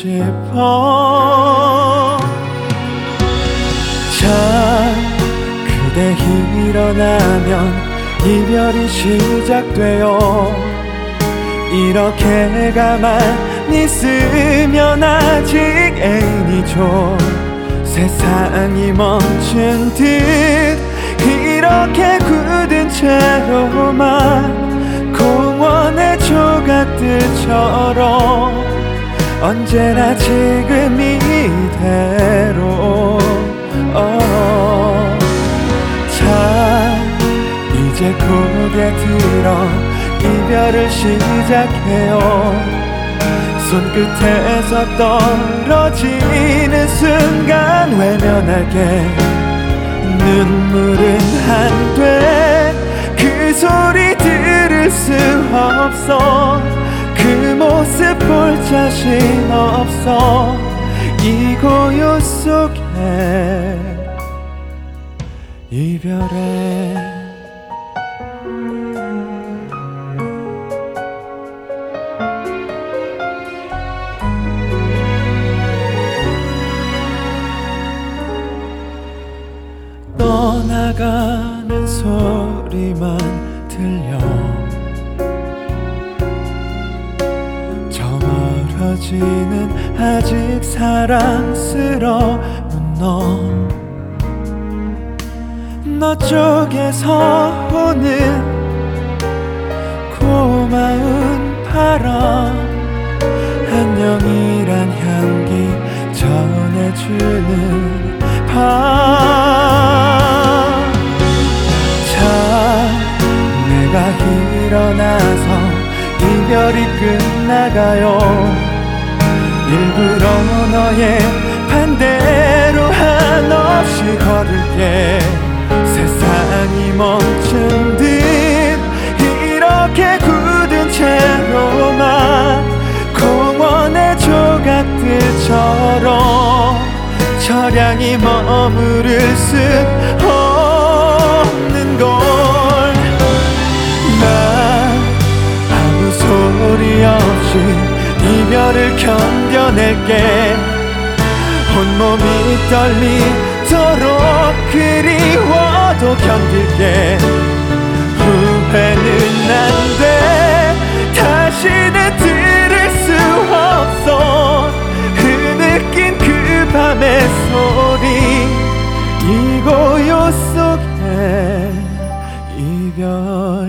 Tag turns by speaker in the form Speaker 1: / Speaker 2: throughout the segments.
Speaker 1: 싶어. 자 그대 일어나면 이별이 시작돼요. 이렇게 가만히 있으면 아직 애인이죠. 세상이 멈춘 듯 이렇게 굳은 채로만 공원의 조각들처럼 언제나 지금 이대로. 어. 자 이제 고개 들어 이별을 시작해요. 손끝에서 떨어지는 순간 외면하게. 눈물은 한돼 그 소리 들을 수 없어 그 모습 볼 자신 없어. 이 고요 속에 이별에 떠나가는 소리만 아직 사랑스러운 너너 쪽에서 오는 고마운 바람 안녕이란 향기 전해주는 밤. 자, 내가 일어나서 이별이 끝나가요 일부러 너의 반대로 한없이 걸을게. 세상이 멈춘 듯 이렇게 굳은 채로만 공원의 조각들처럼 철양이 머무를 수 없는 걸나 아무 소리 없이 이별을 견뎌낼게. 온몸이 떨리도록 그리워도 견딜게. 후회는 안 돼. 다시는 들을 수 없어. 흐느낀 그 밤의 소리. 이 고요 속에 이별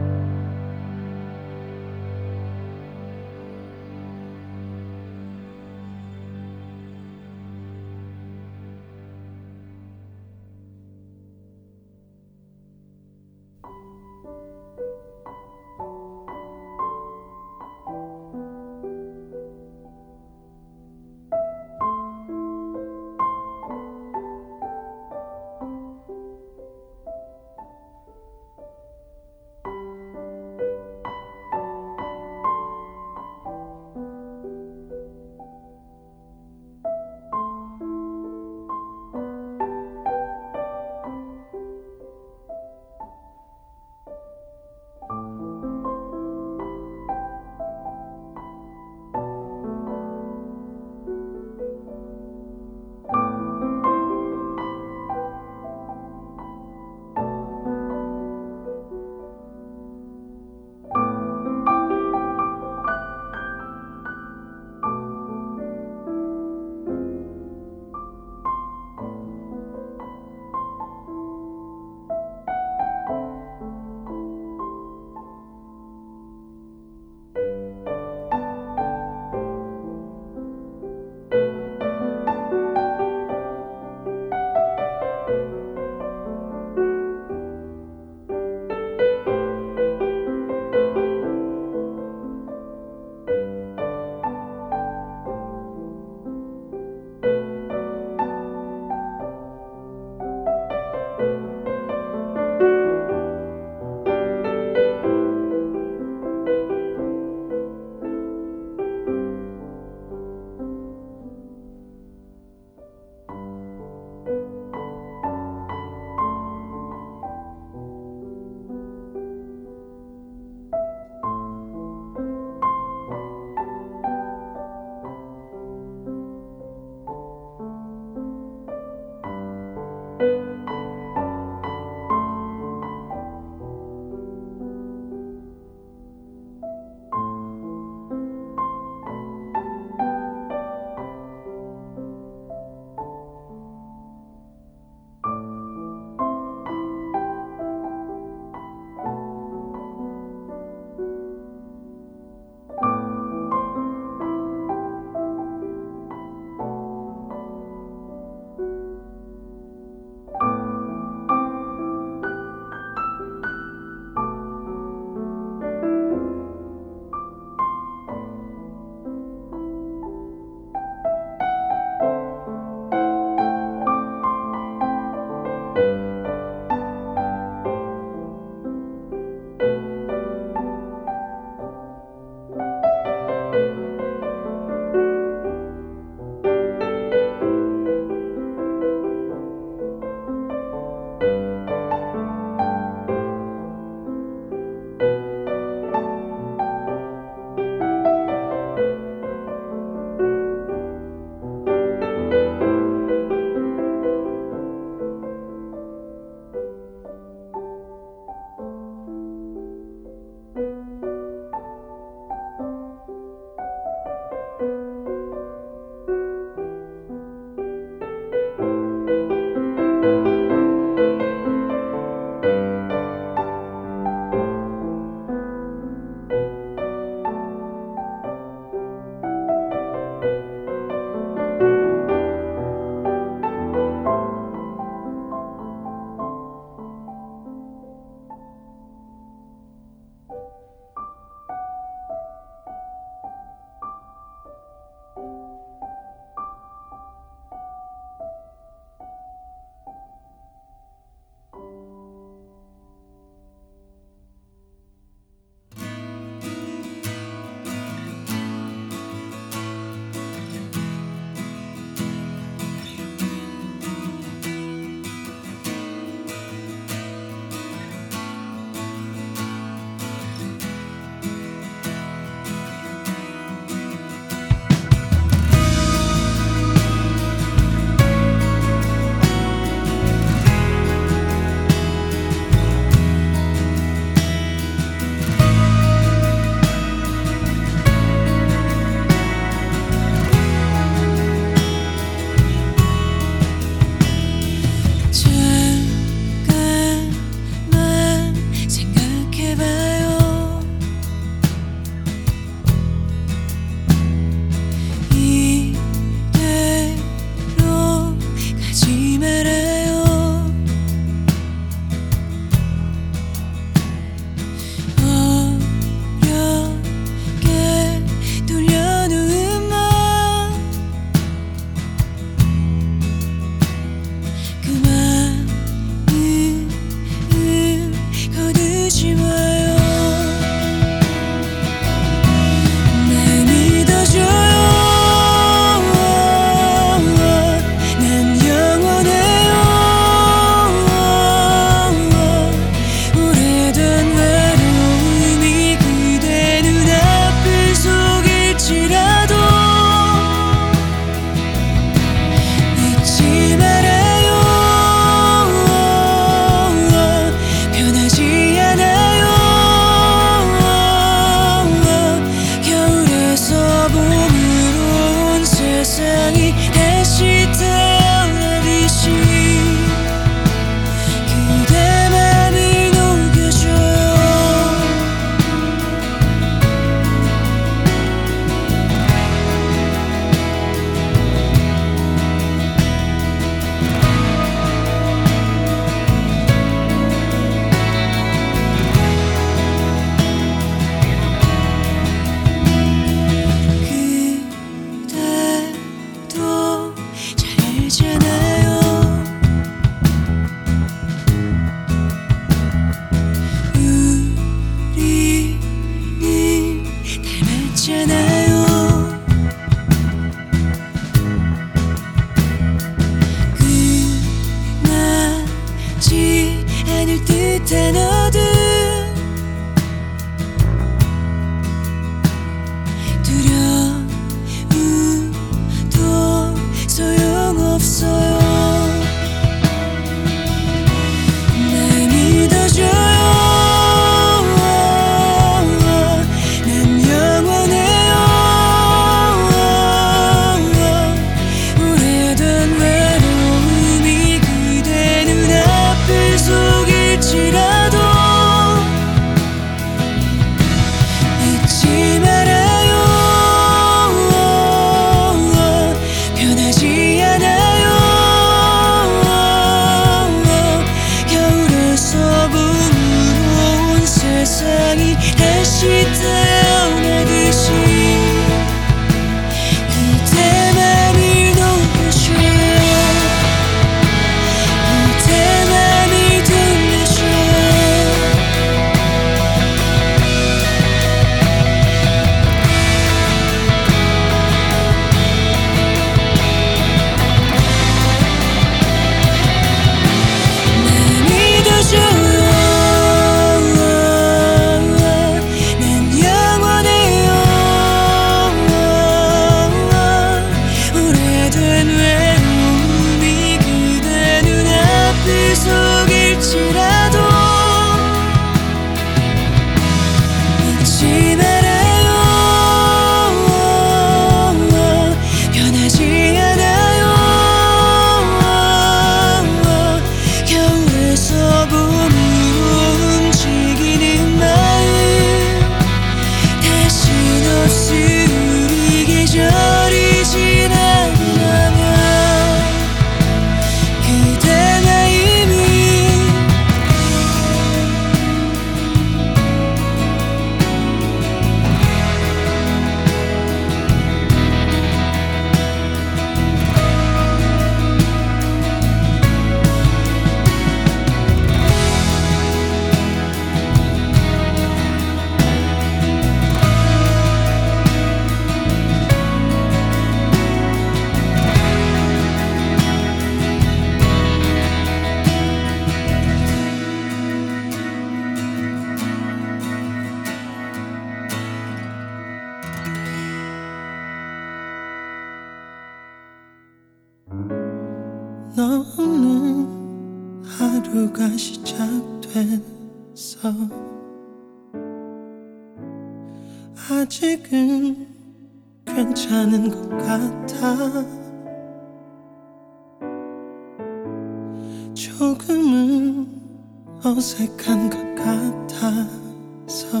Speaker 2: 어색한 것 같아서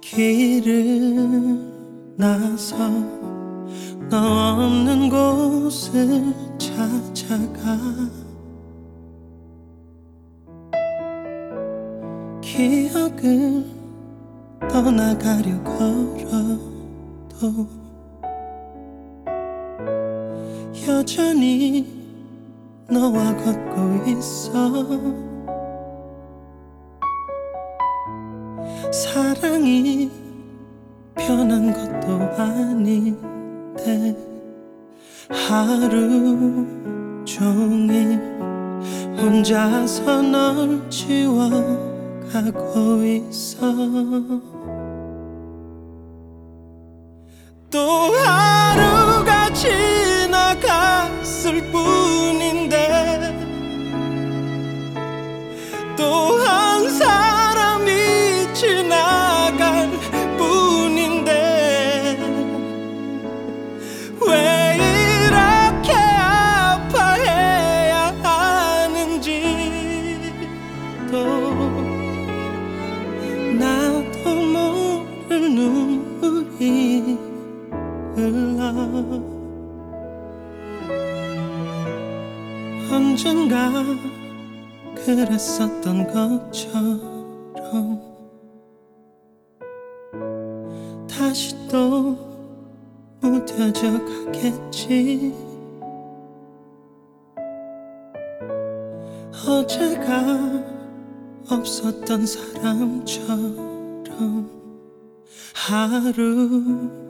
Speaker 2: 길을 나서 너 없는 곳을 찾아가. 기억을 떠나가려 걸어도 여전히 너와 걷고 있어. 사랑이 변한 것도 아닌데 하루 종일 혼자서 널 지워가고 있어. 또 하루가 지나갔을 뿐인데 그랬었던 것처럼 다시 또 무뎌져 가겠지. 어제가 없었던 사람처럼 하루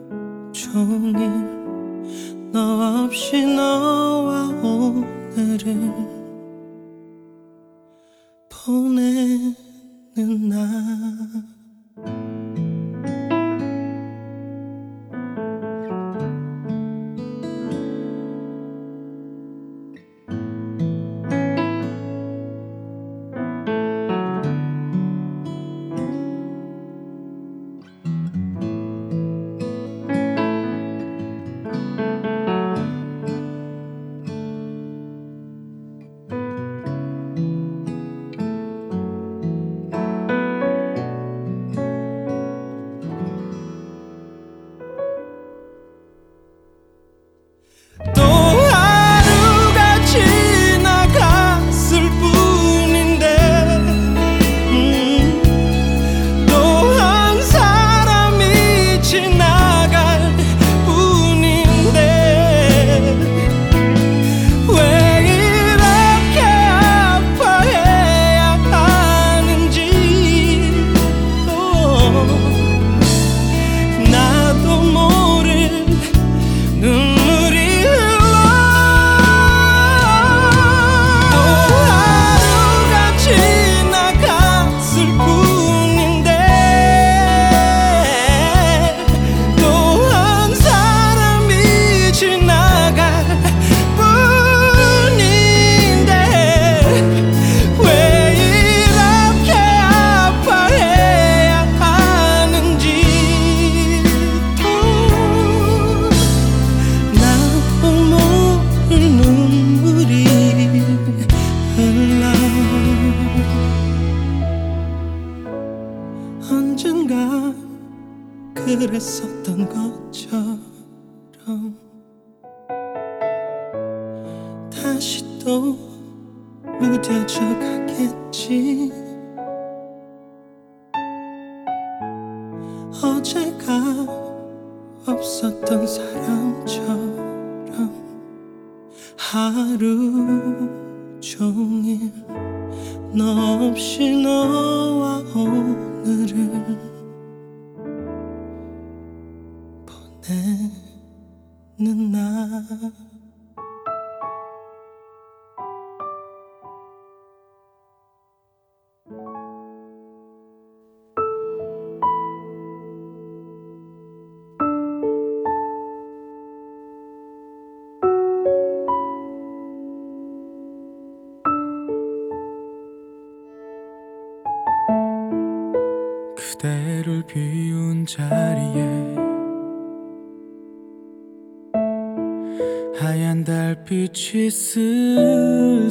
Speaker 1: 빛이 쓸쓸히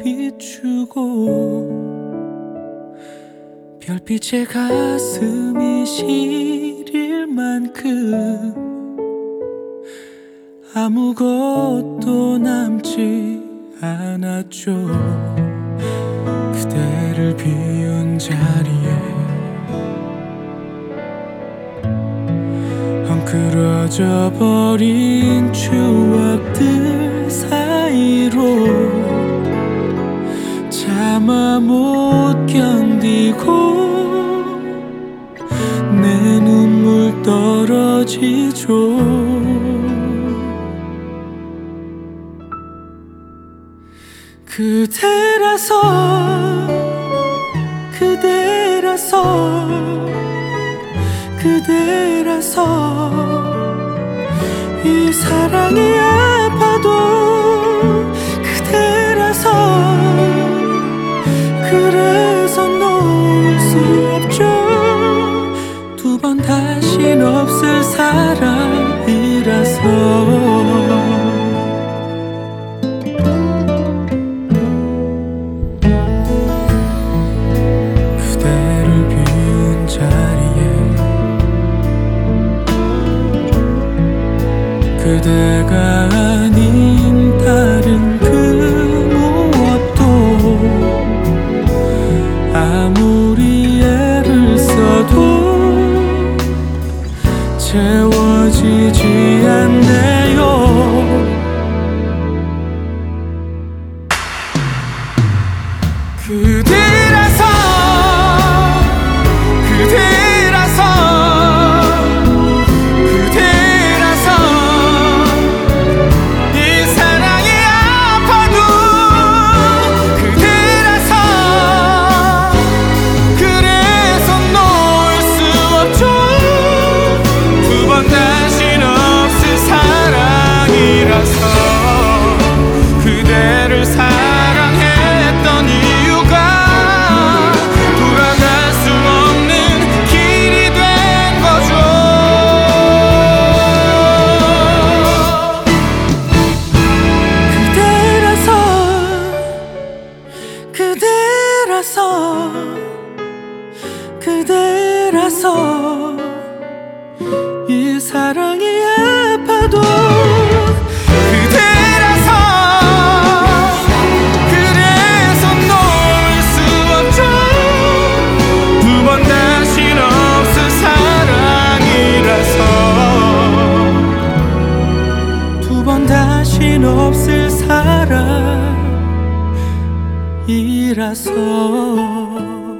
Speaker 1: 비추고 별빛에 가슴이 시릴 만큼 아무것도 남지 않았죠. 잊어버린 추억들. 이라서.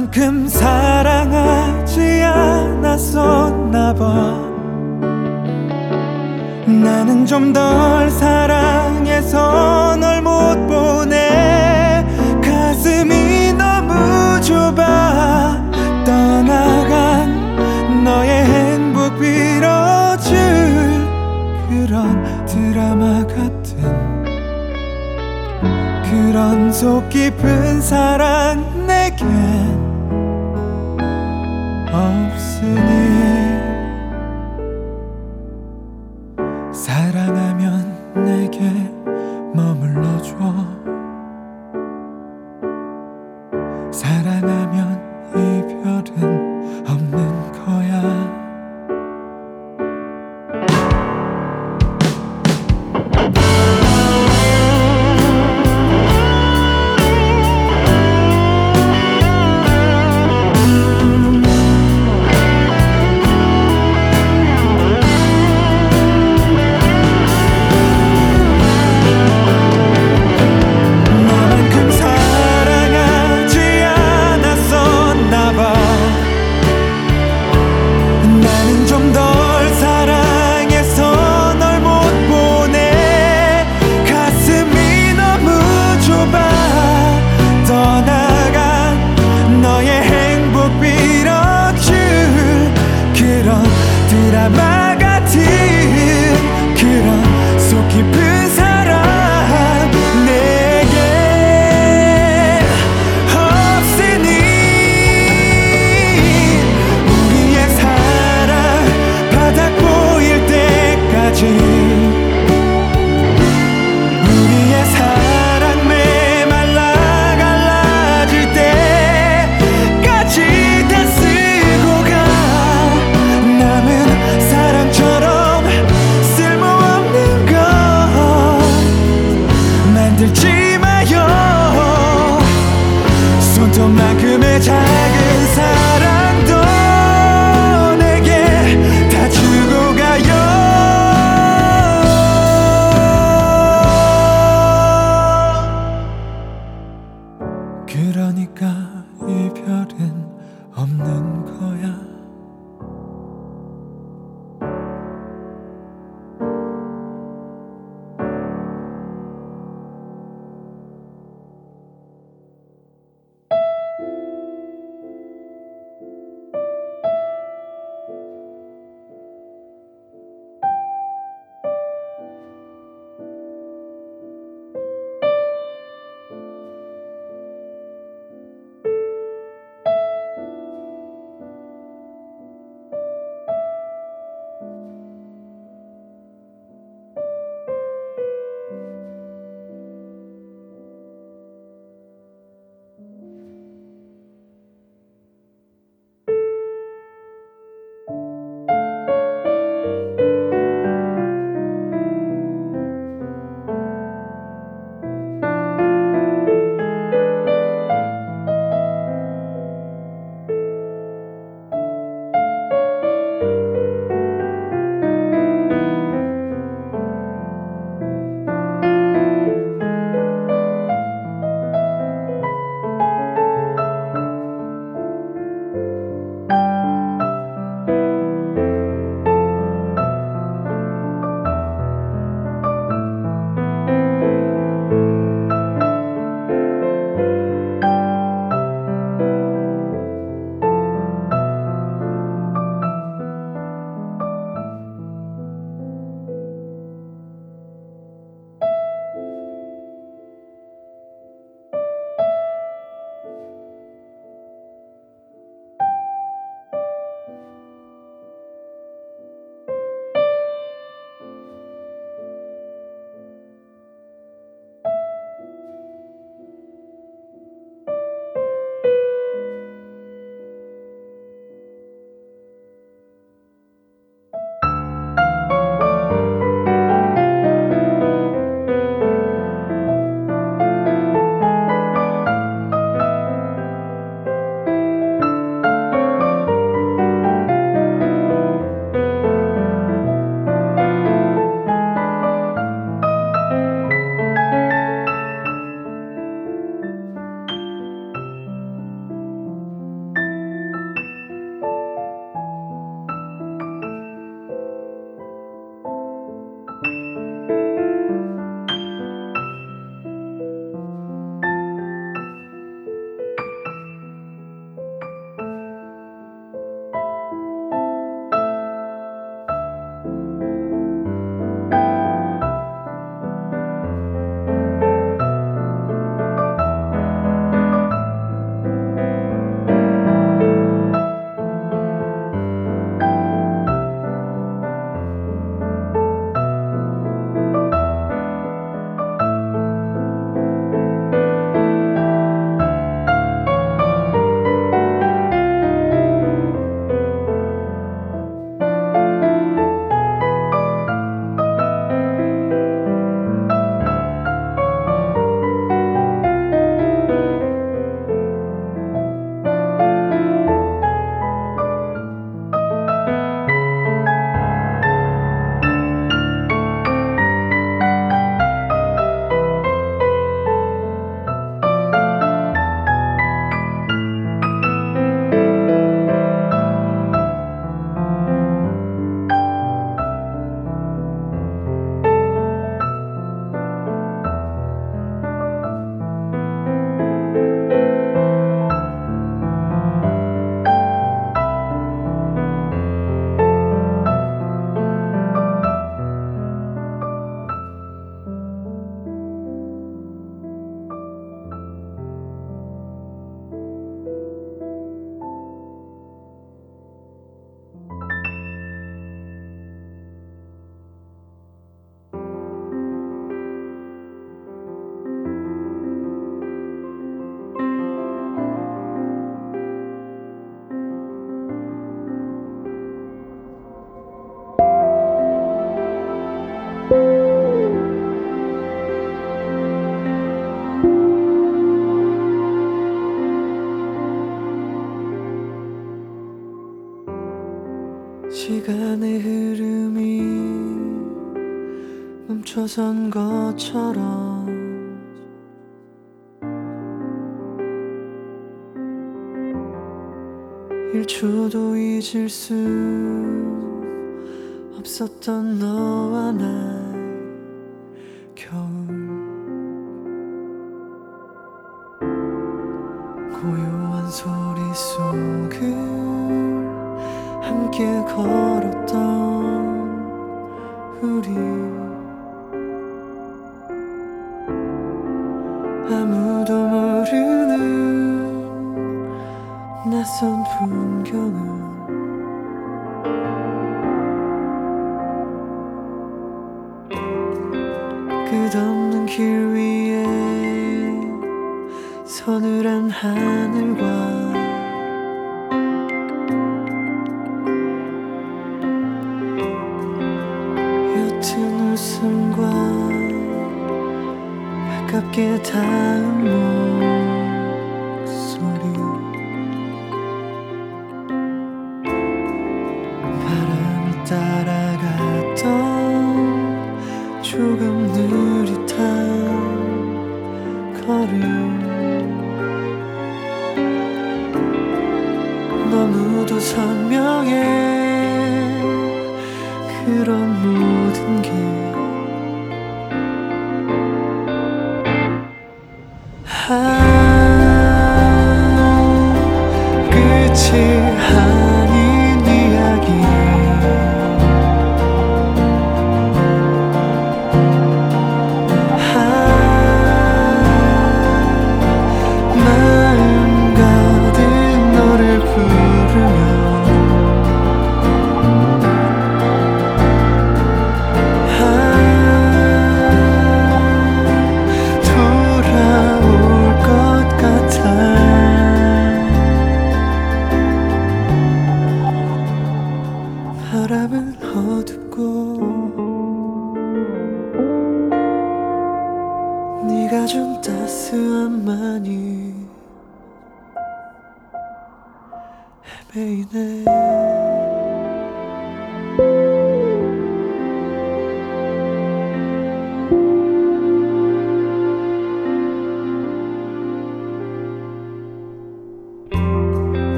Speaker 1: 그만큼 사랑하지 않았었나 봐. 나는 좀 덜 사랑해서 널 못 보내. 가슴이 너무 좁아 떠나간 너의 행복 빌어줄 그런 드라마 같은 그런 속 깊은 사랑 내겐
Speaker 2: 벗어선 것처럼. 일초도 잊을 수 없었던 너와 나.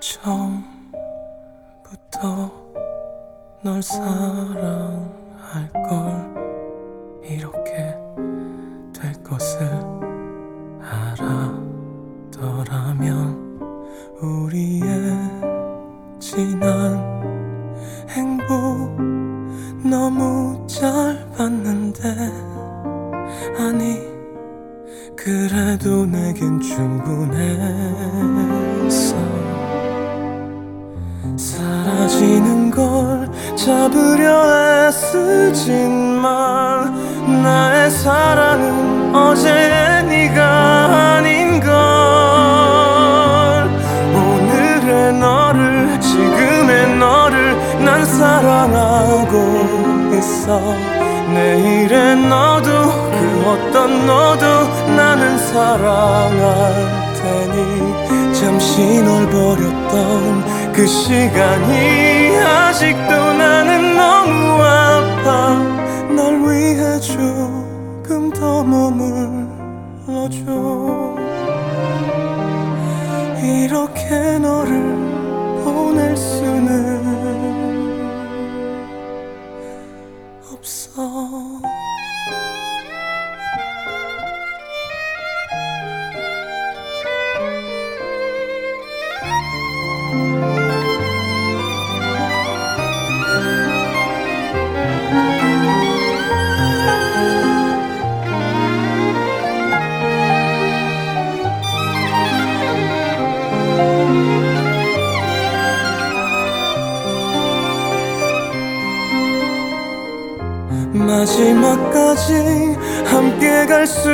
Speaker 3: 처음부터 널 사랑할 걸 이렇게 될 것을 알았더라면 우리의 지난 행복 너무 짧았는데 아니 그래도 내겐 충분했 잡으려 애쓰지만 나의 사랑은 어제의 네가 아닌 걸. 오늘의 너를 지금의 너를 난 사랑하고 있어. 내일의 너도 그 어떤 너도 나는 사랑할 테니. 잠시 널 버렸던 그 시간이 아직도 너무 아파. 날 위해 조금 더 머물러줘. 이렇게 너를 마지막까지 함께 갈 수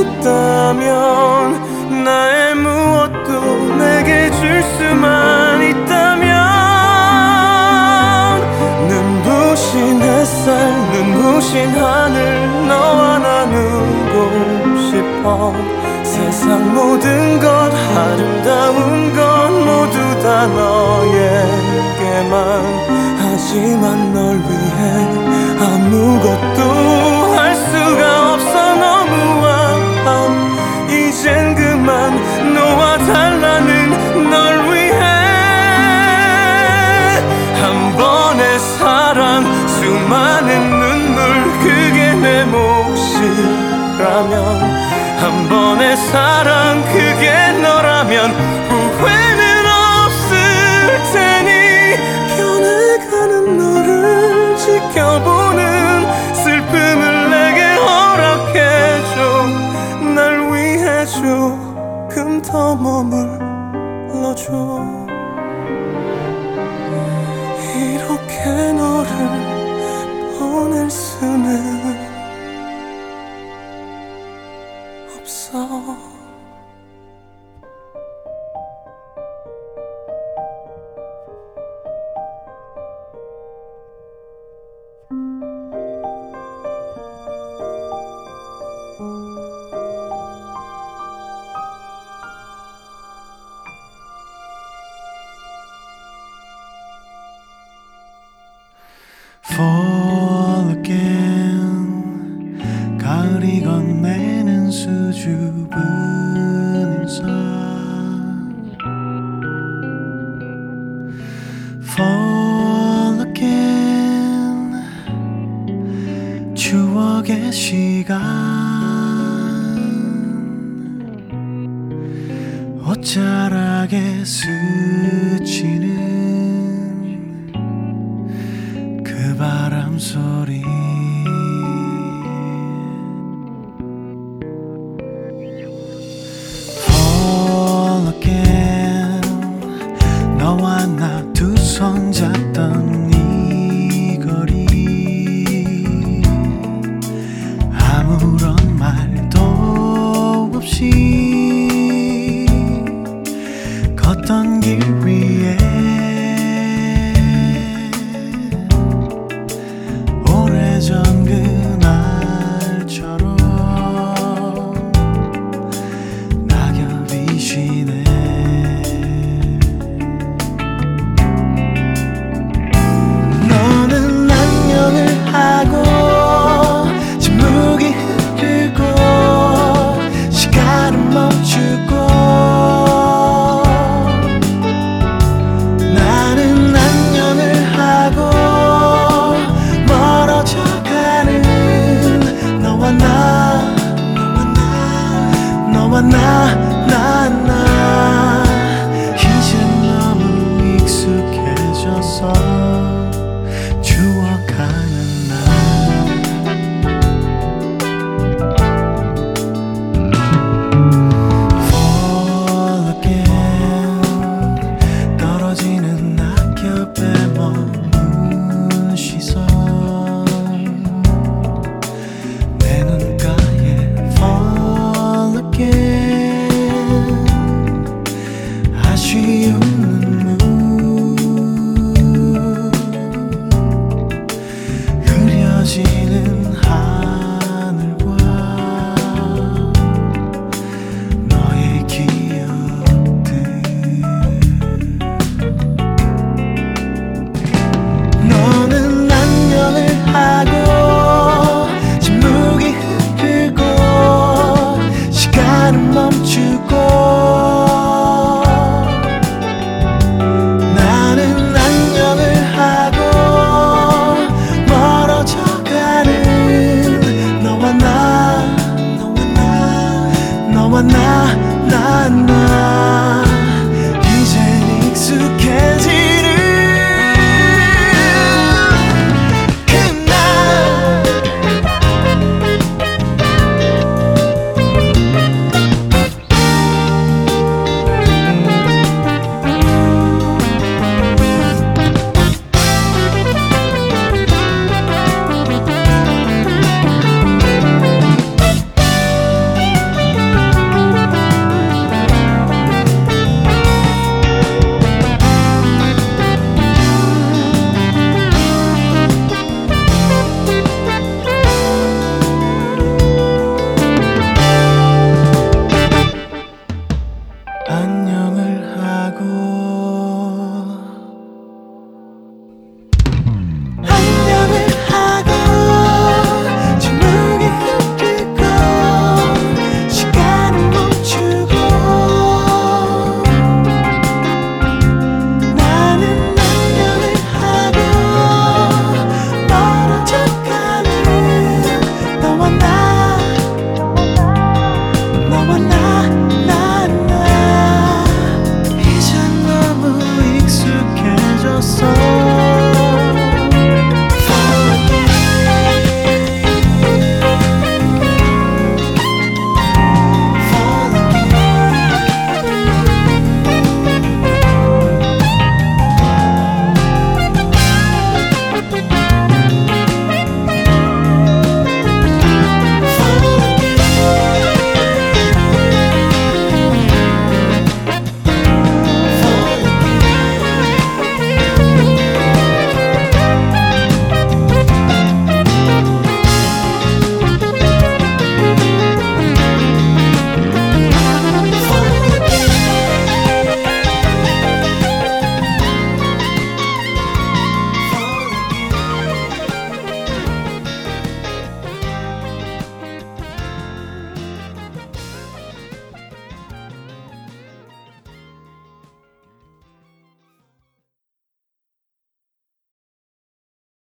Speaker 3: 있다면 나의 무엇도 내게 줄 수만 있다면 눈부신 햇살 눈부신 하늘 너와 나누고 싶어 세상 모든 것 아름다운 것 모두 다 너에게만 하지만 널 위해 아무것도 할 수가 없어. 너무 아파 이젠 그만 너와 달라는 널 위해 한 번의 사랑 수많은 눈물 그게 내 몫이라면 한 번의 사랑 그게 너라면 머물
Speaker 2: Fall again. 가을이 건네는 수줍은 인사. Fall again. 추억의 시간. 옷자락에 스